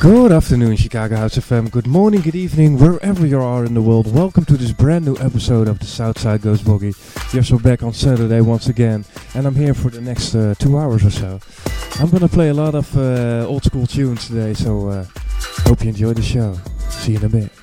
Good afternoon, Chicago House FM. Good morning, good evening, wherever you are in the world. Welcome to this brand new episode of the Southside Goes Boogie. Yes, we're back on Saturday once again, and I'm here for the next uh, two hours or so. I'm gonna play a lot of uh, old school tunes today, so uh, hope you enjoy the show. See you in a bit.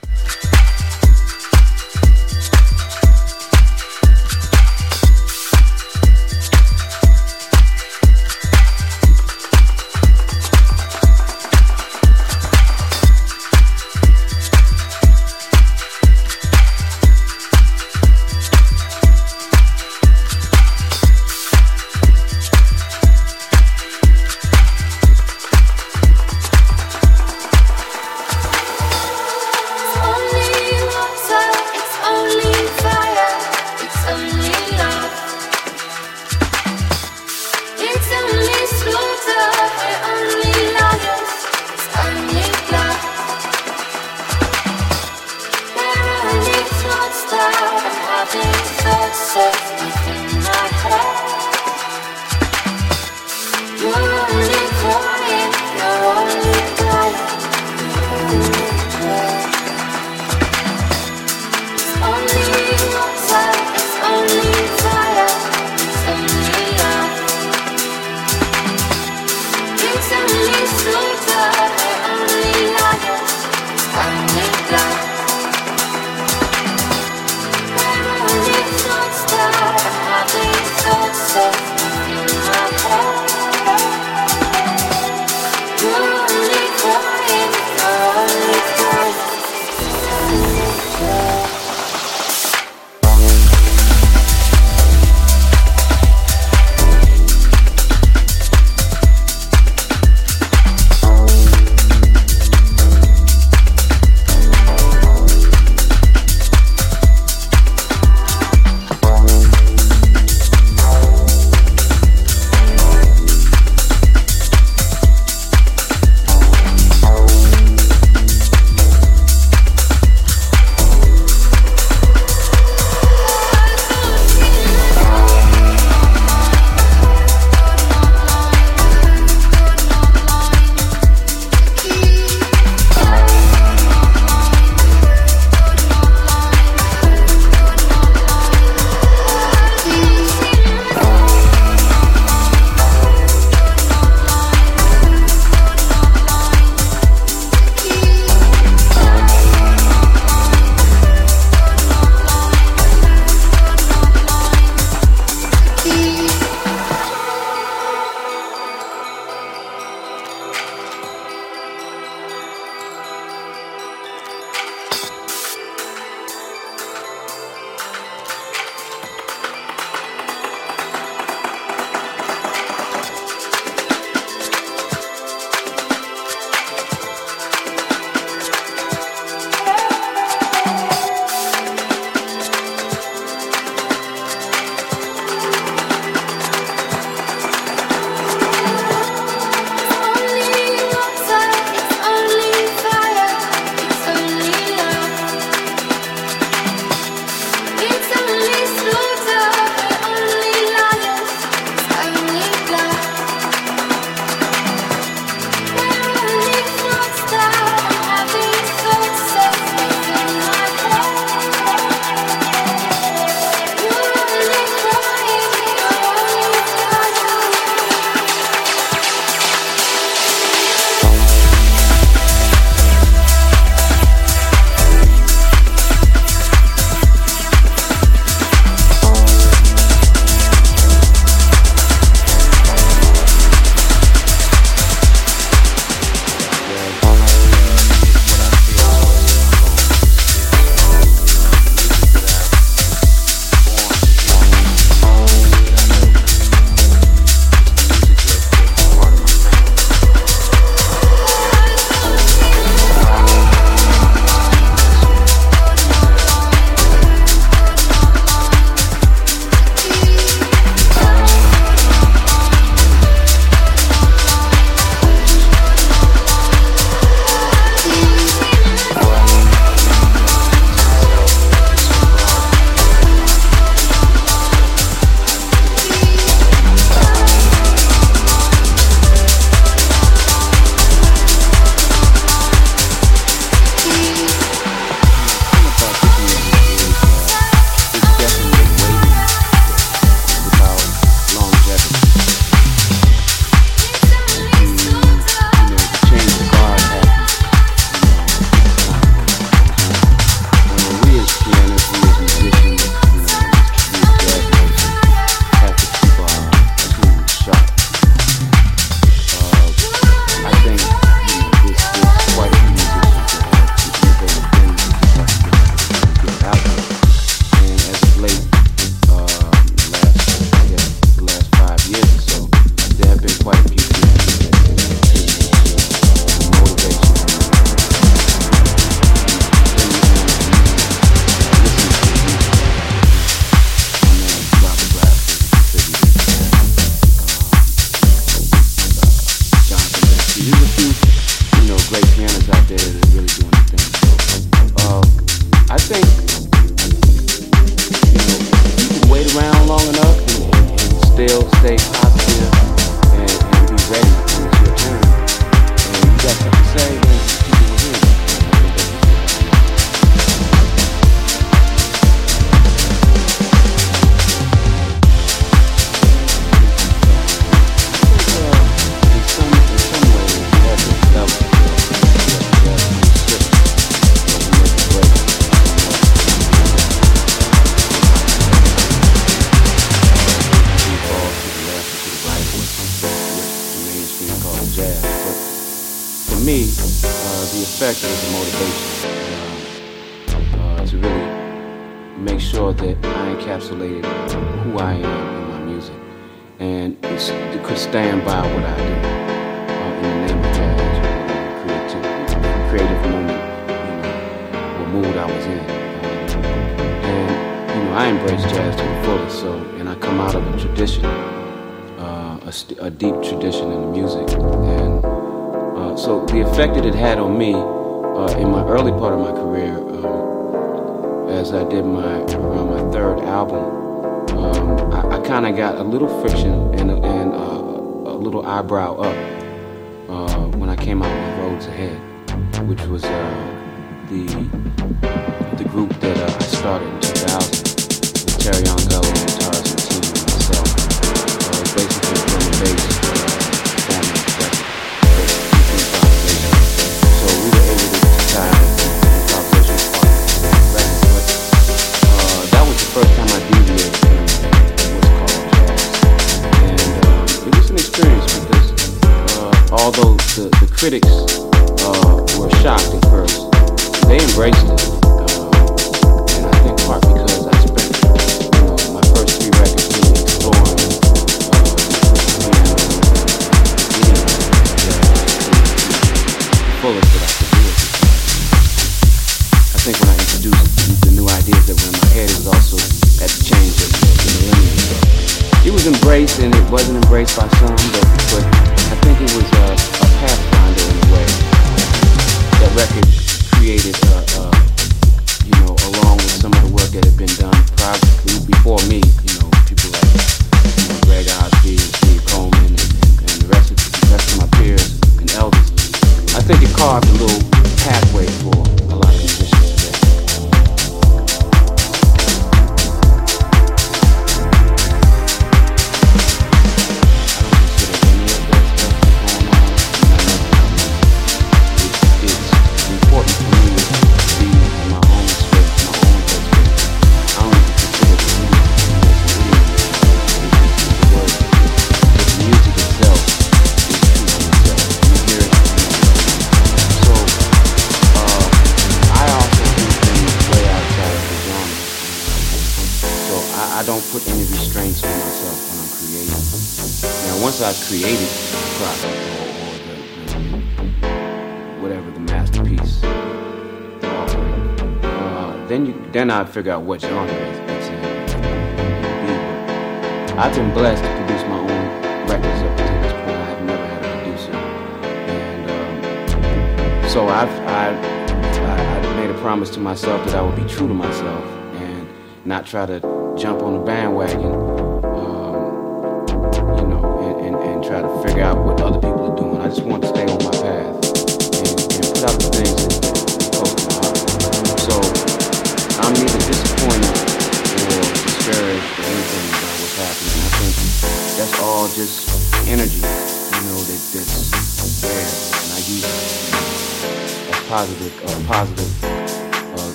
trying to figure out what genre it's in. I've been blessed to produce my own records up to this point. I've never had a producer, and um, so I've I, I, I made a promise to myself that I would be true to myself and not try to jump on the bandwagon.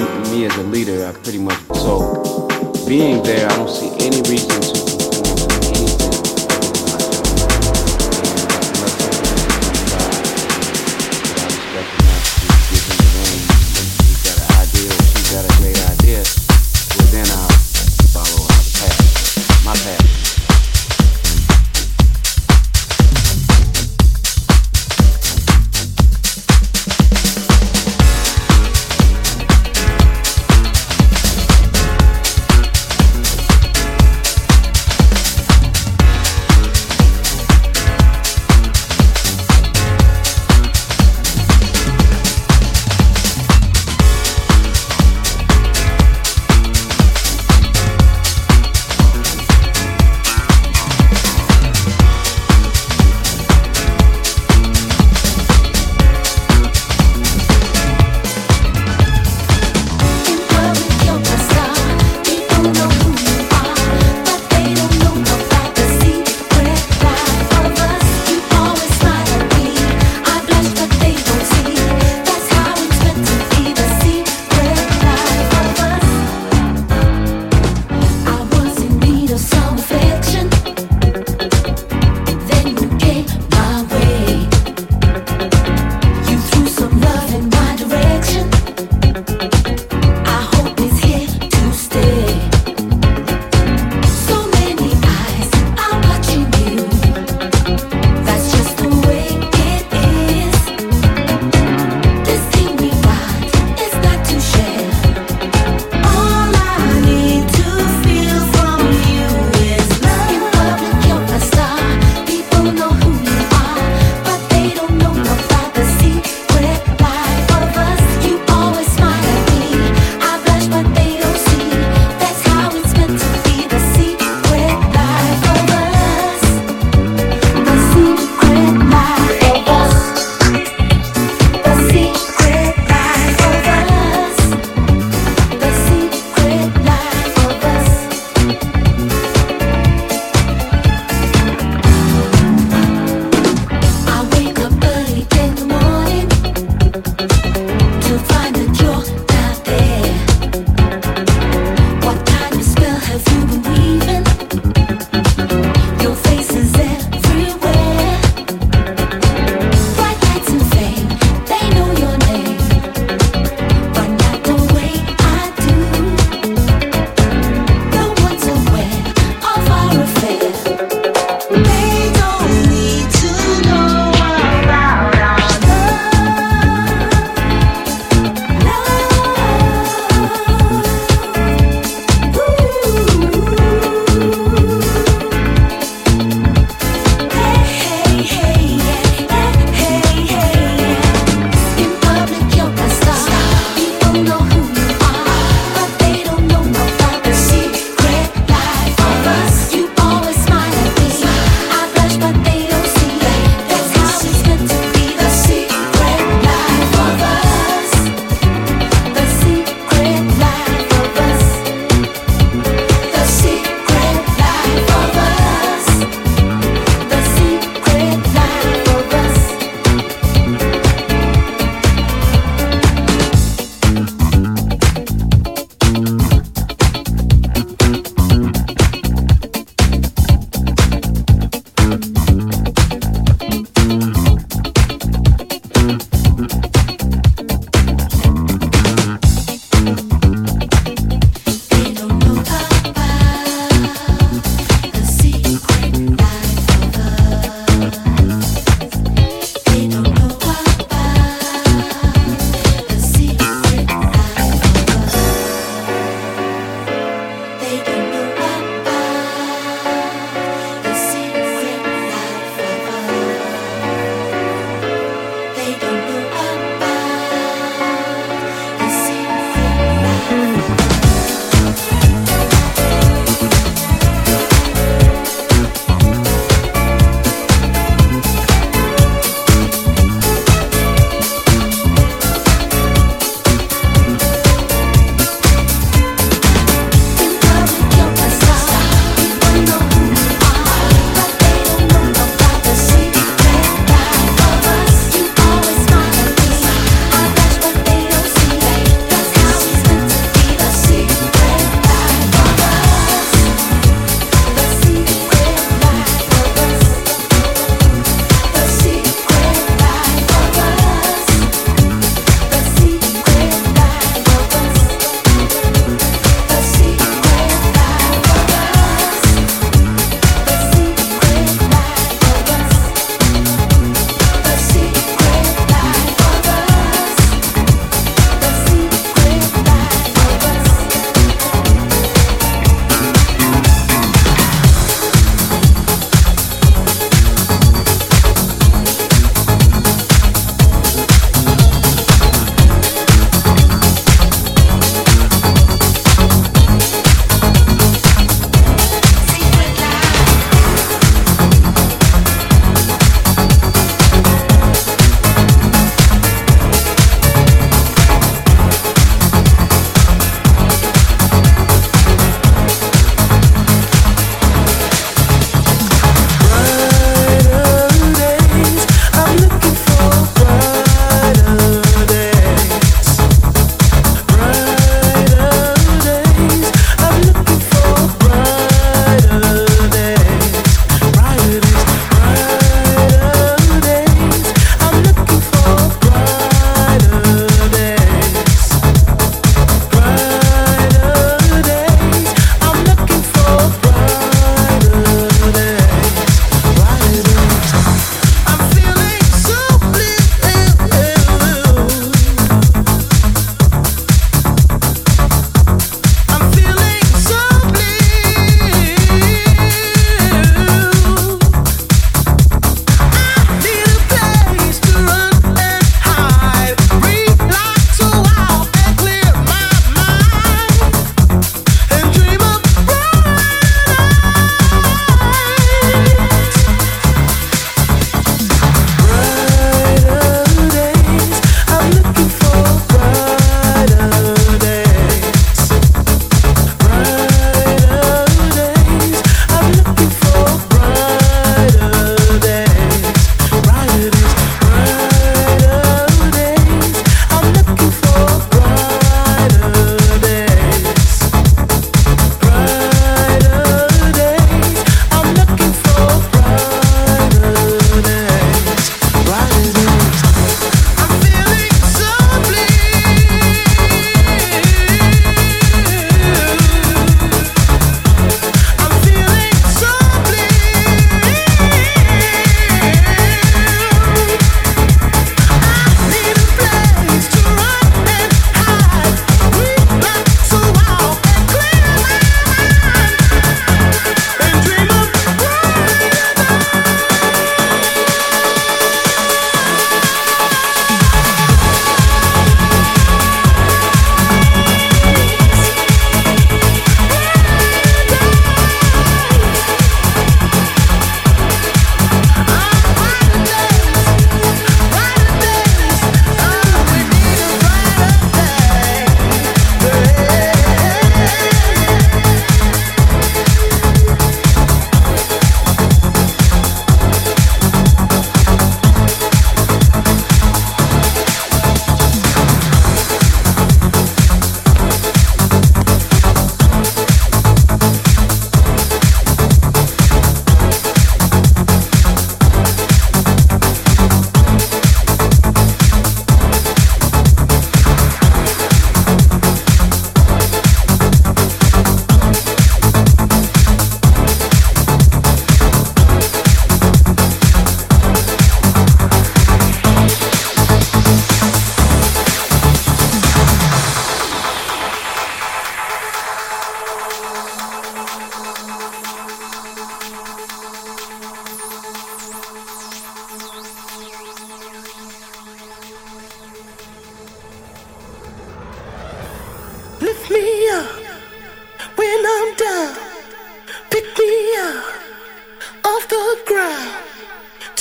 my me as a leader, I pretty much so being there, I don't see any reason to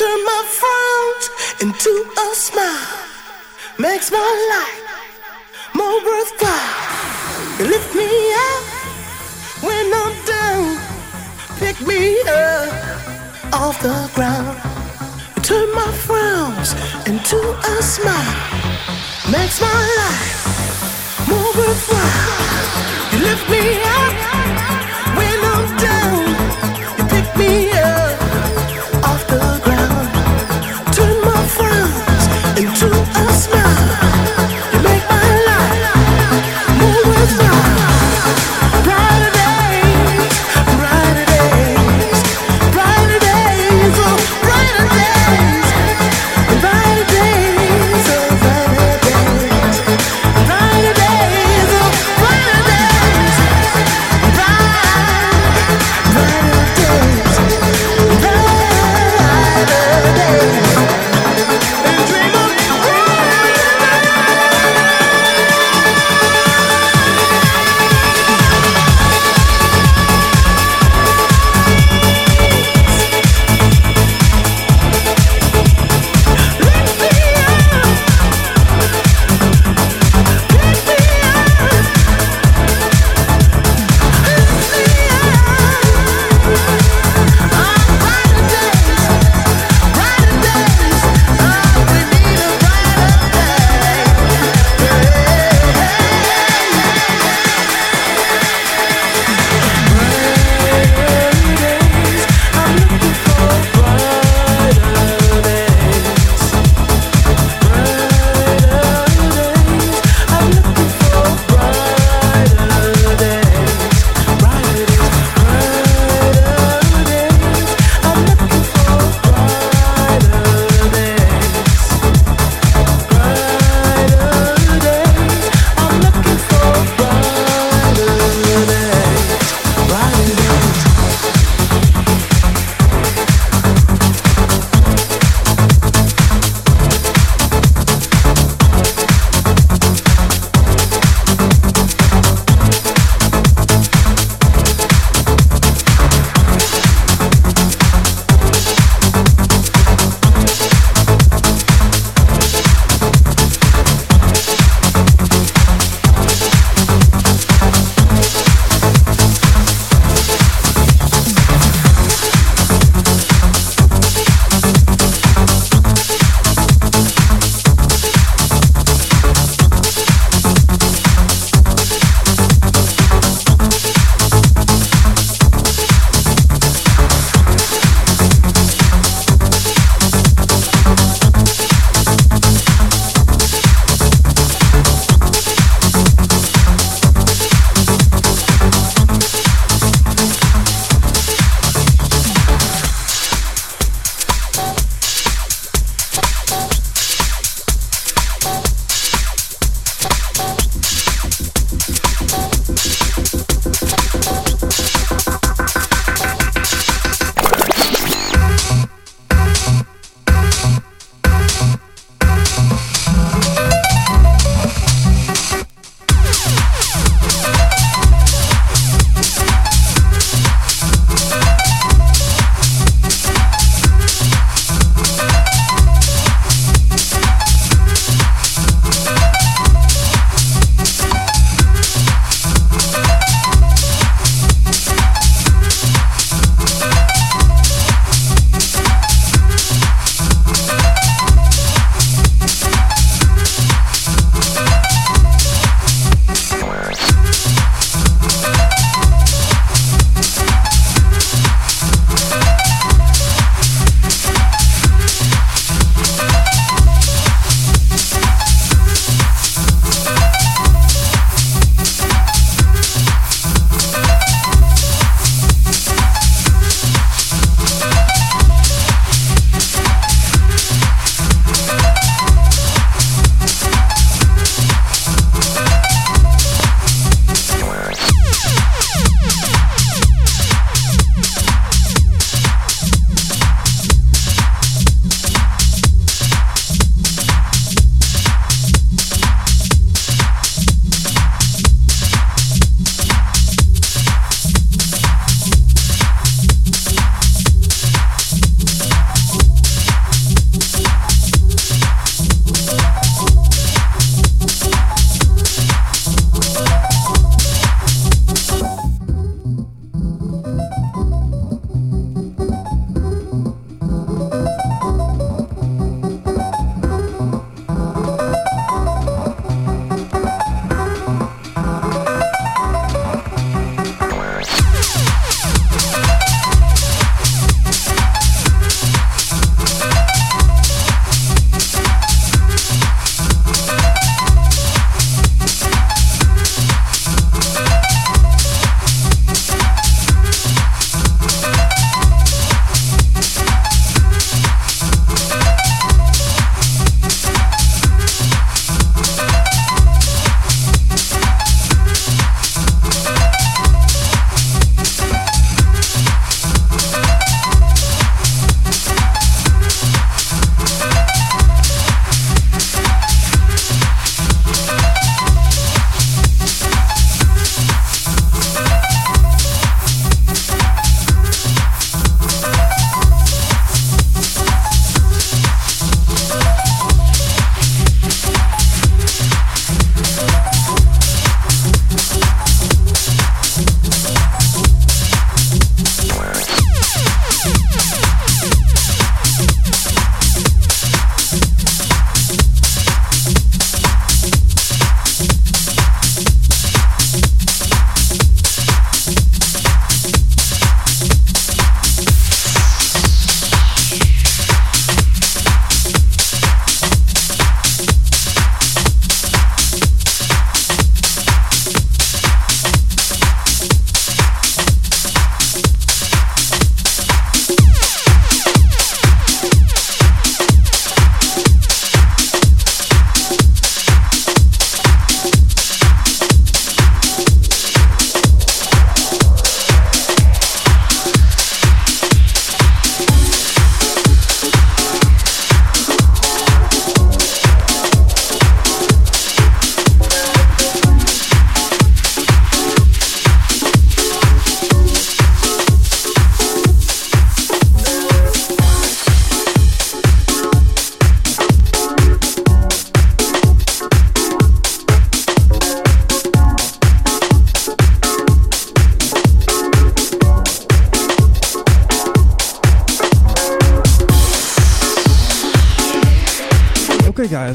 Turn my frowns into a smile. Makes my life more worthwhile. You lift me up when I'm down. Pick me up off the ground. Turn my frowns into a smile. Makes my life more worthwhile. You lift me up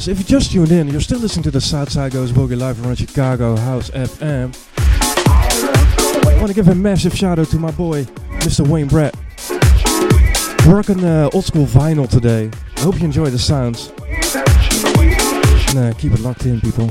if you just tuned in, you're still listening to the Southside Goes Boogie live from Chicago House FM. I want to give a massive shout out to my boy, Mr. Wayne Brett. Working uh, old school vinyl today. I hope you enjoy the sounds. And, uh, keep it locked in, people.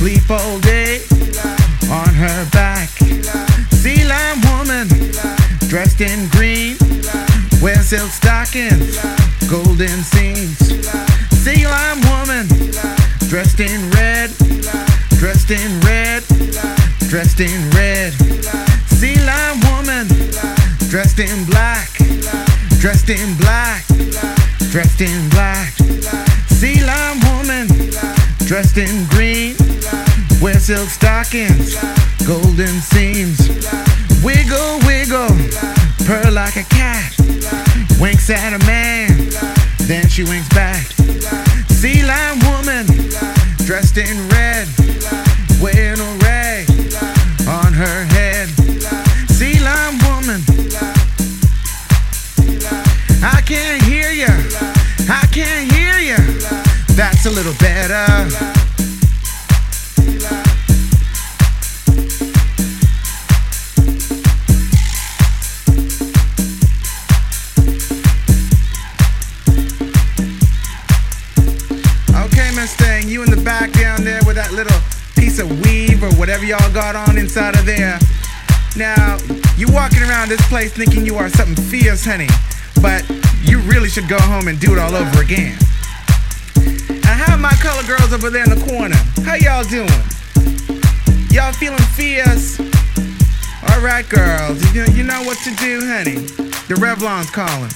Sleep all day on her back. Sea lion woman, dressed in green, Wears silk stockings, golden seams. Sea lion woman, dressed in red, dressed in red, dressed in red. Sea lion woman, dressed in black, dressed in black, dressed in black. Sea lion woman, dressed in green, wear silk stockings, golden seams. Wiggle, wiggle, purr like a cat, winks at a man, then she winks back. Sea lion woman, dressed in red, wearing a ray on her head. Sea lion woman, I can't hear you, I can't hear you. That's a little better. Y'all got on inside of there. Now, you walking around this place thinking you are something fierce, honey, but you really should go home and do it all over again. And how are my color girls over there in the corner? How y'all doing? Y'all feeling fierce? All right, girls, you, you know what to do, honey. The Revlon's calling.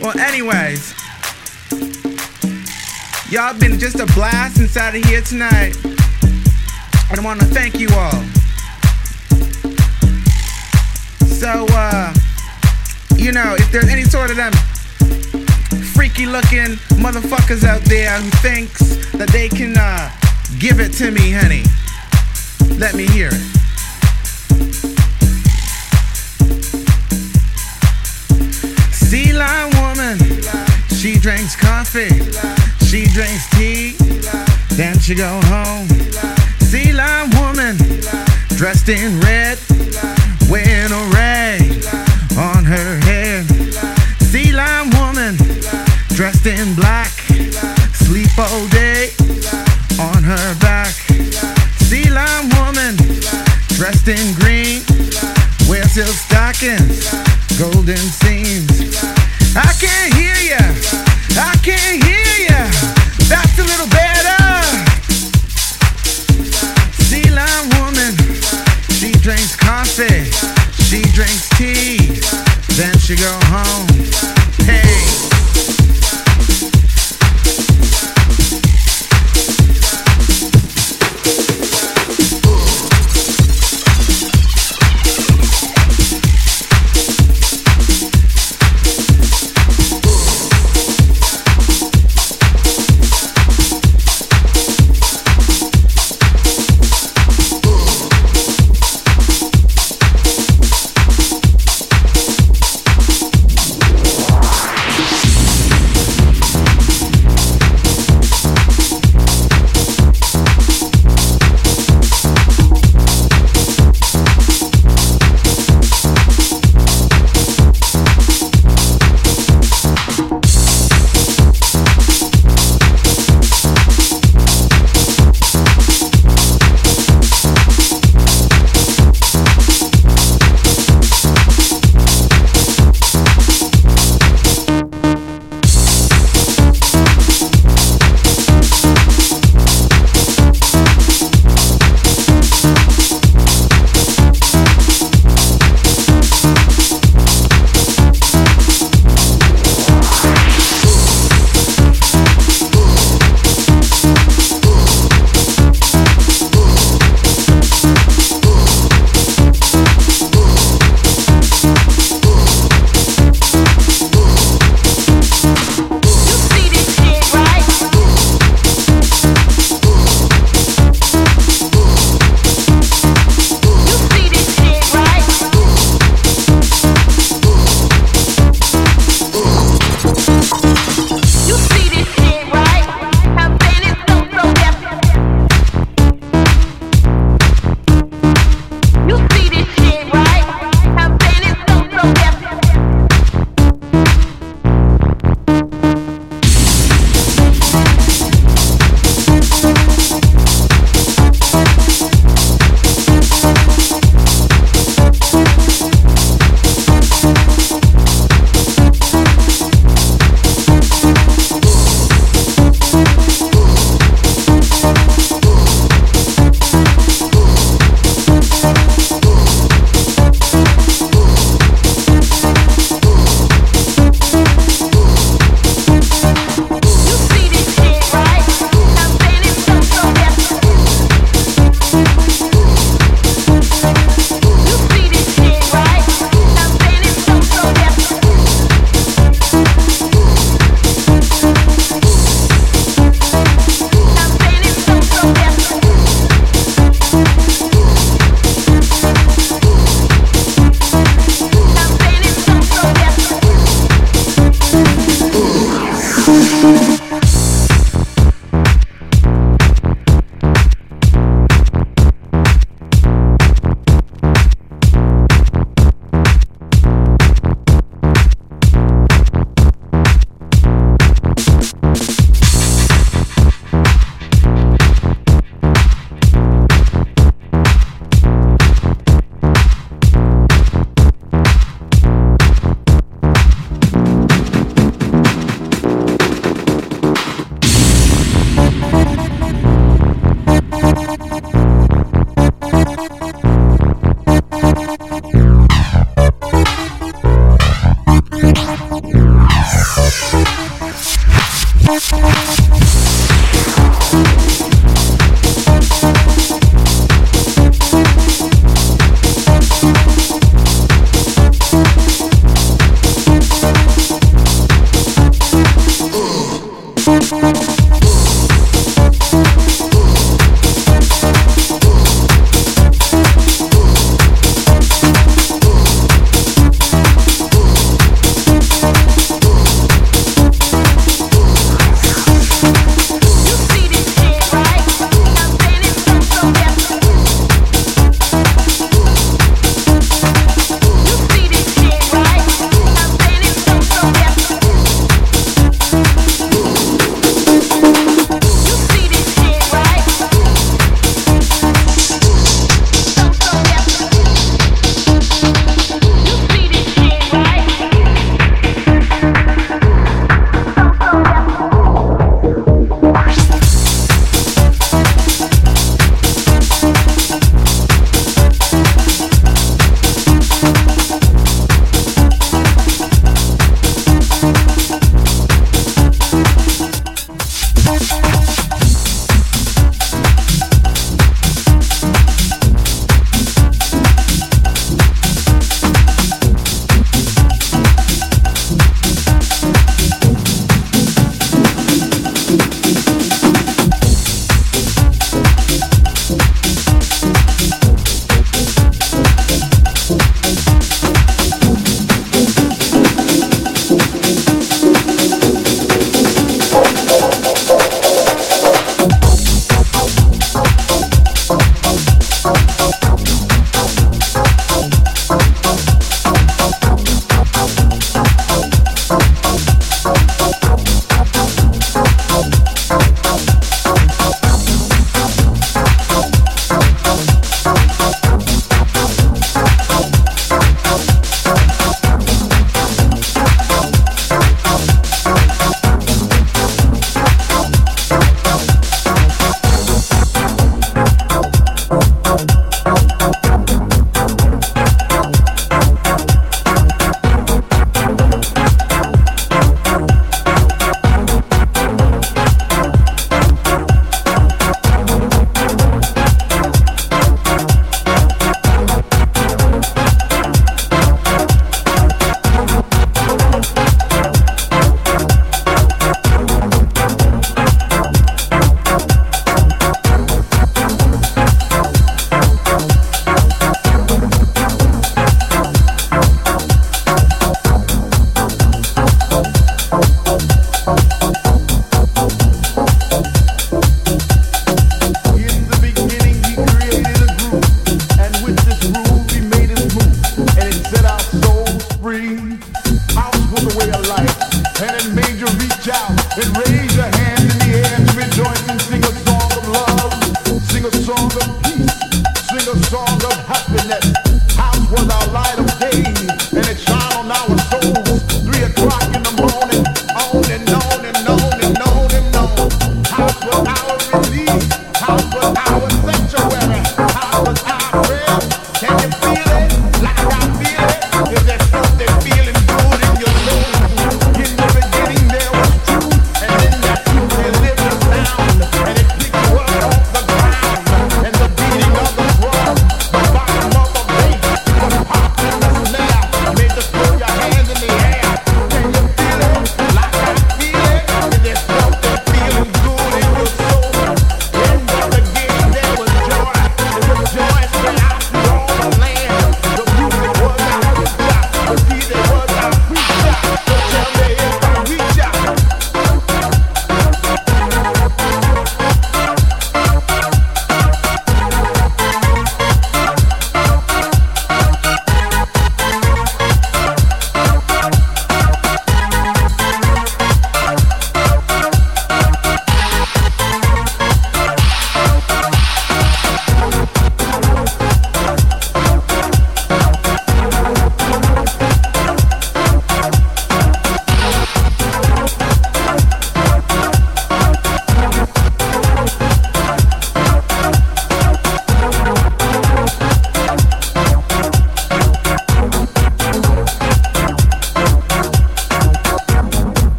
Well, anyways, y'all been just a blast inside of here tonight. And I want to thank you all. So, uh, you know, if there's any sort of them freaky looking motherfuckers out there who thinks that they can uh, give it to me, honey, let me hear it. Sea lion woman, she drinks coffee, she drinks tea, then she go home. Dressed in red, wearing a rag on her head. Sea lion woman, dressed in black, sleep all day on her back. Sea lion woman, dressed in green, wear silk stockings, golden seams. I can't then she go home.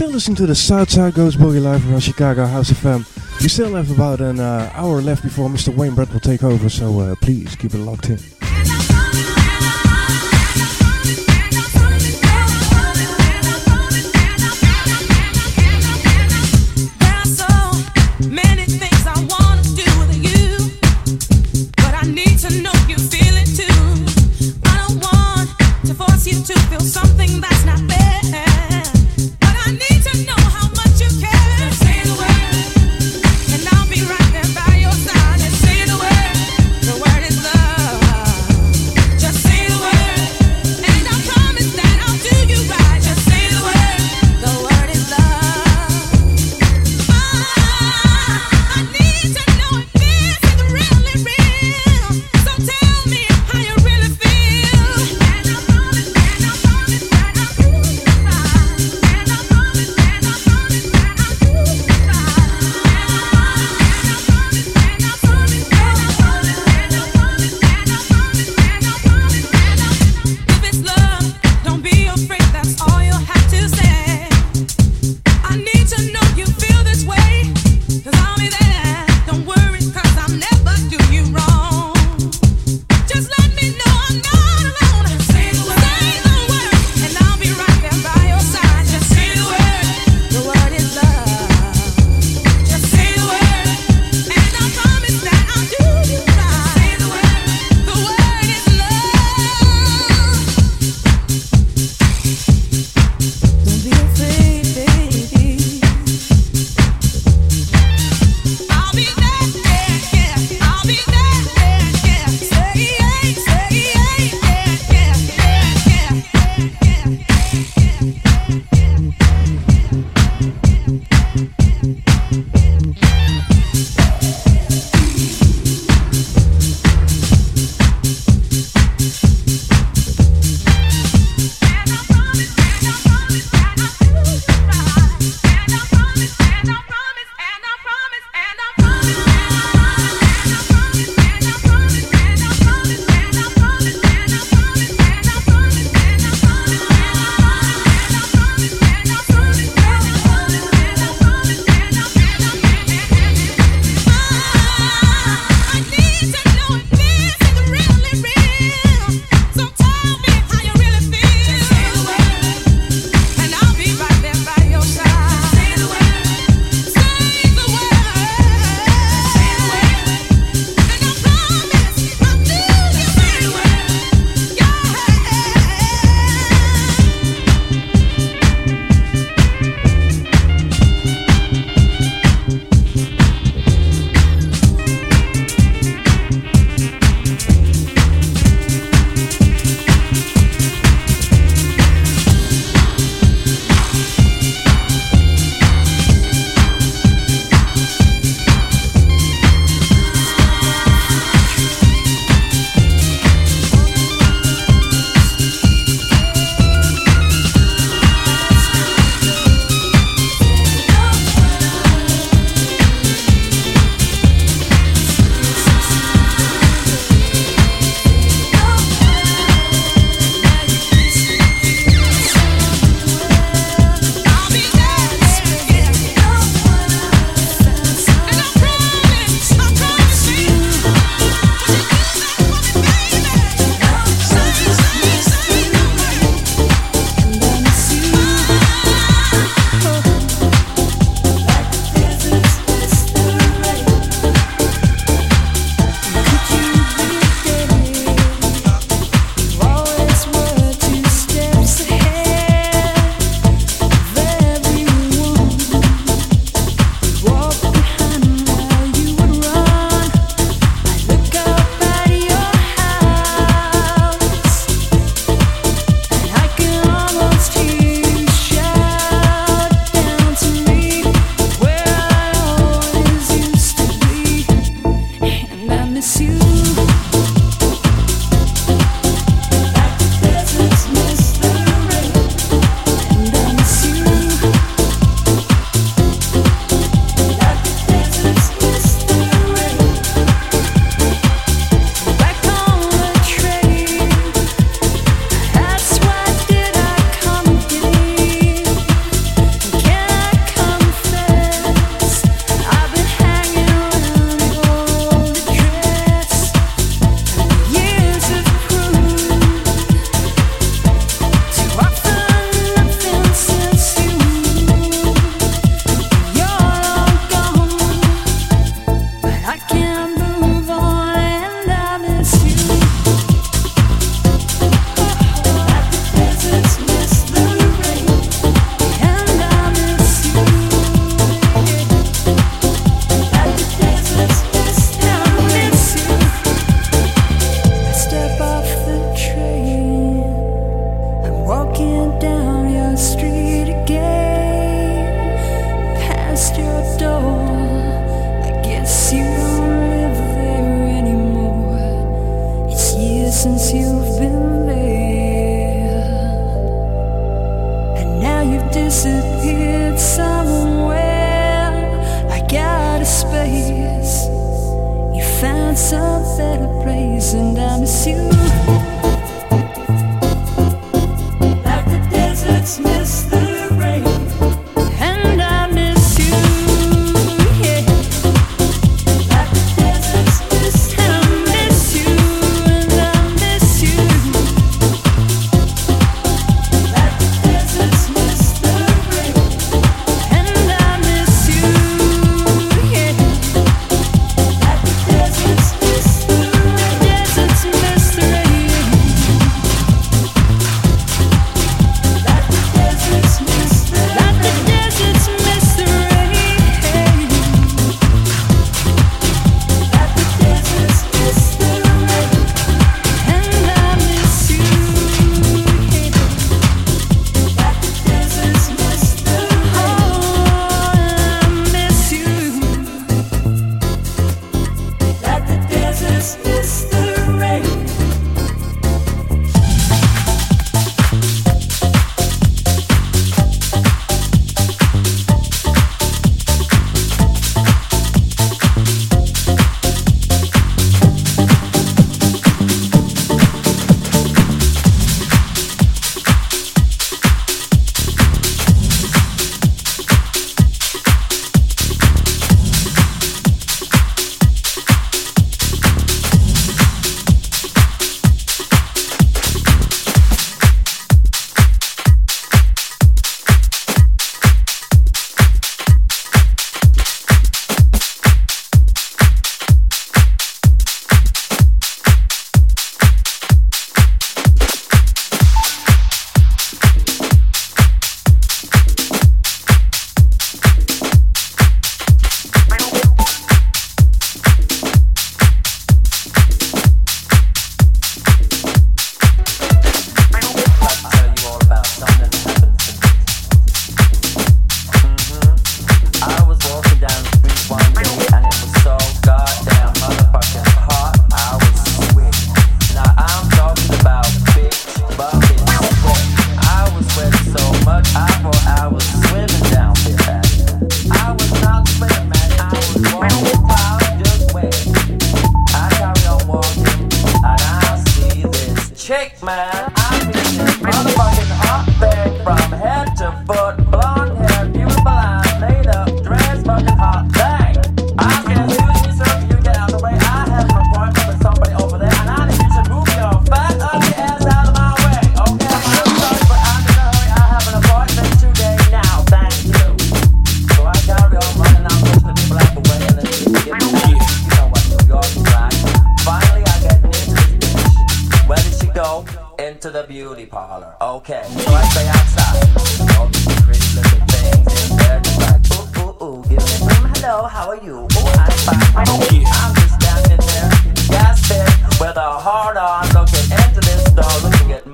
Still listening to the Southside Goes Boogie live from Chicago House FM. We still have about an uh, hour left before Mr. Wayne Brett will take over, so uh, please keep it locked in.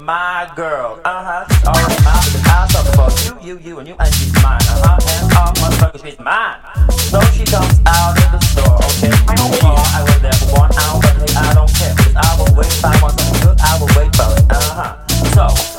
my girl. Uh huh. All right, my baby, I suffer for you, you, you, and you, and she's mine. Uh huh. And all motherfuckers, she's mine. So she comes out of the store, okay? Before I was there for one hour, but hey, I don't care. Cause I will wait if I want something good, I will wait for it. Uh huh. So.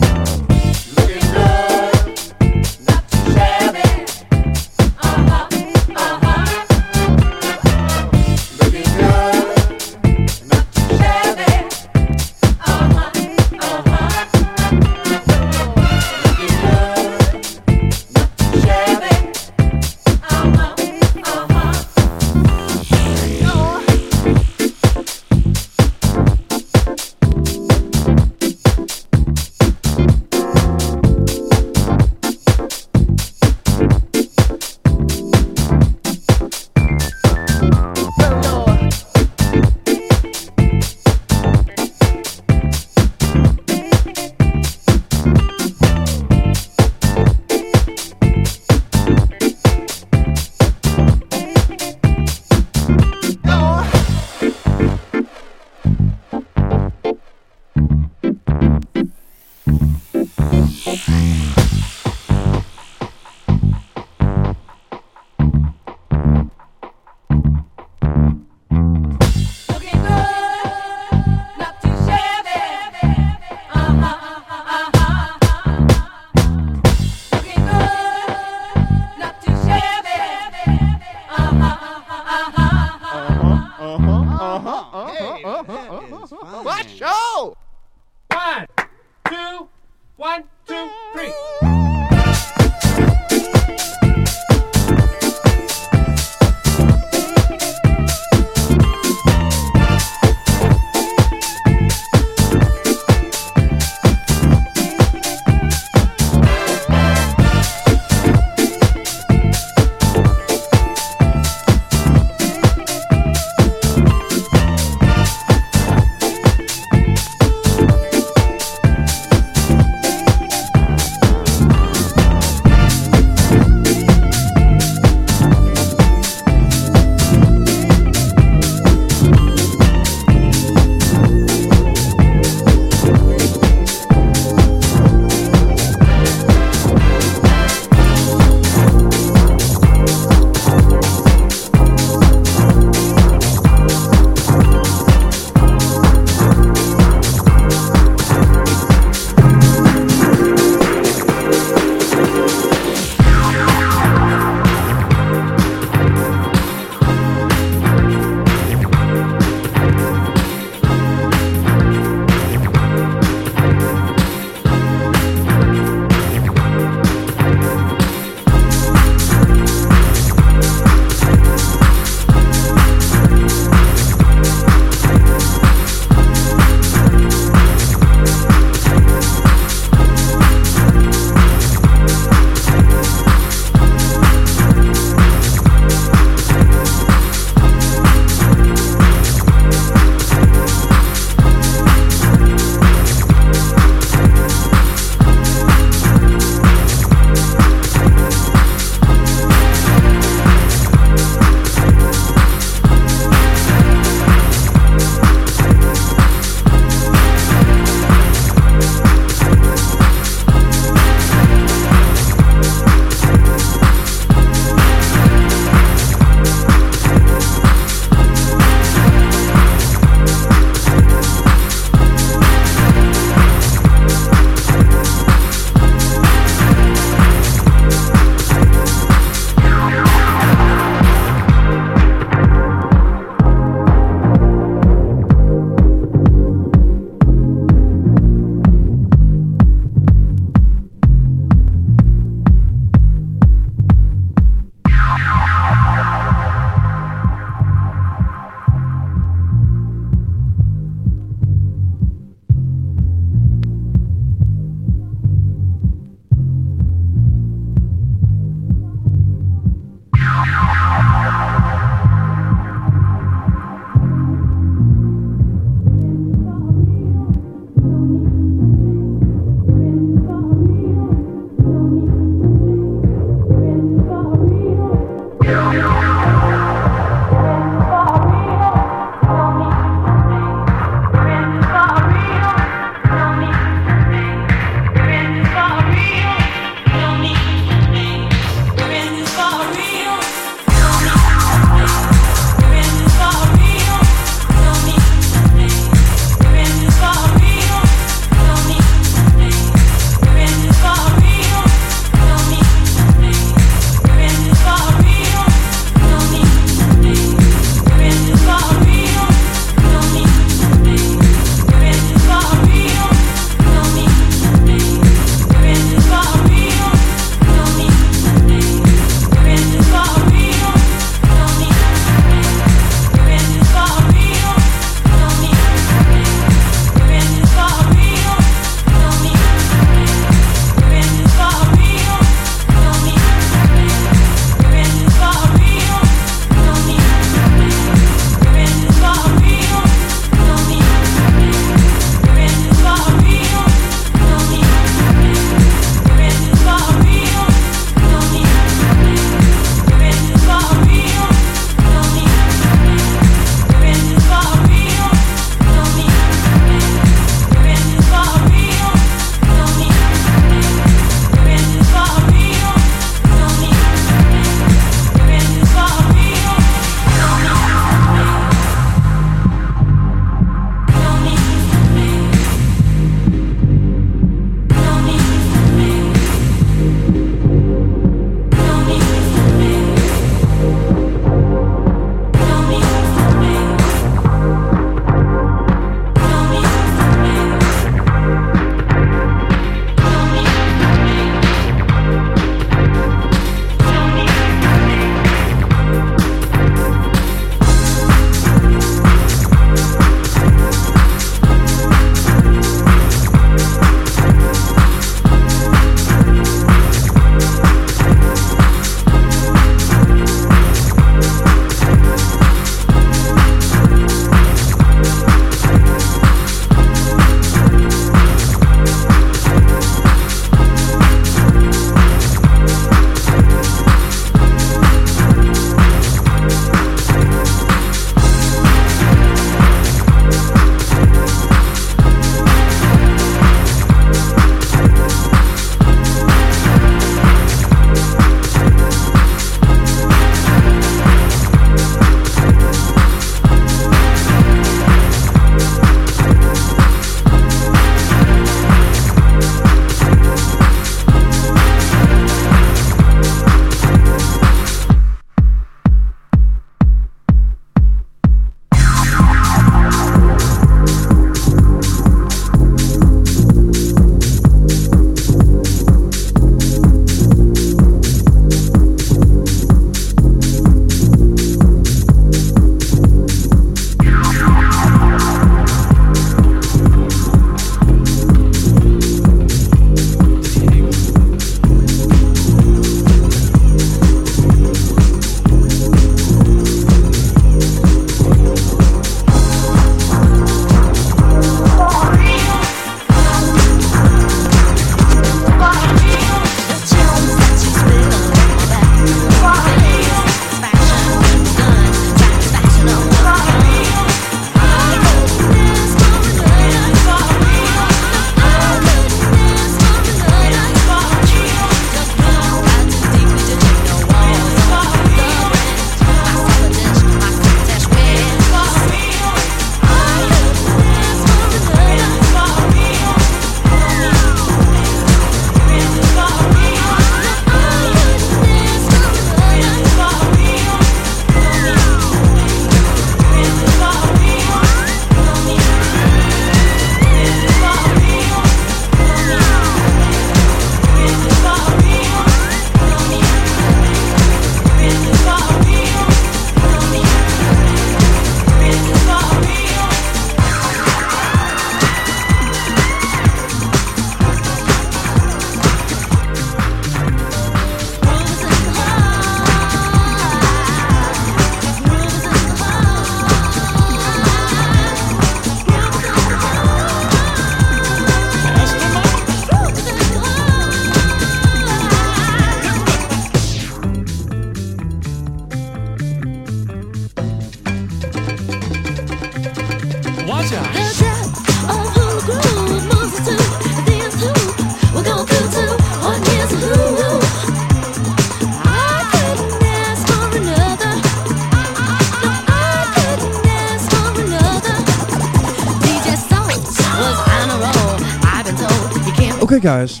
Hey guys,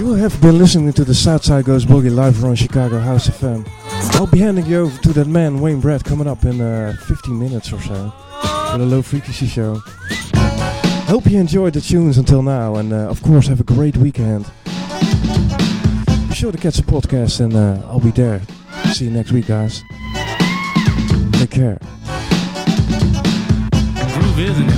you have been listening to the Southside Goes Boogie live from Chicago House FM. I'll be handing you over to that man Wayne Brett coming up in uh, 15 minutes or so for the Low Frequency Show. Hope you enjoyed the tunes until now, and uh, of course have a great weekend. Be sure to catch the podcast, and uh, I'll be there. See you next week, guys. Take care. Groove is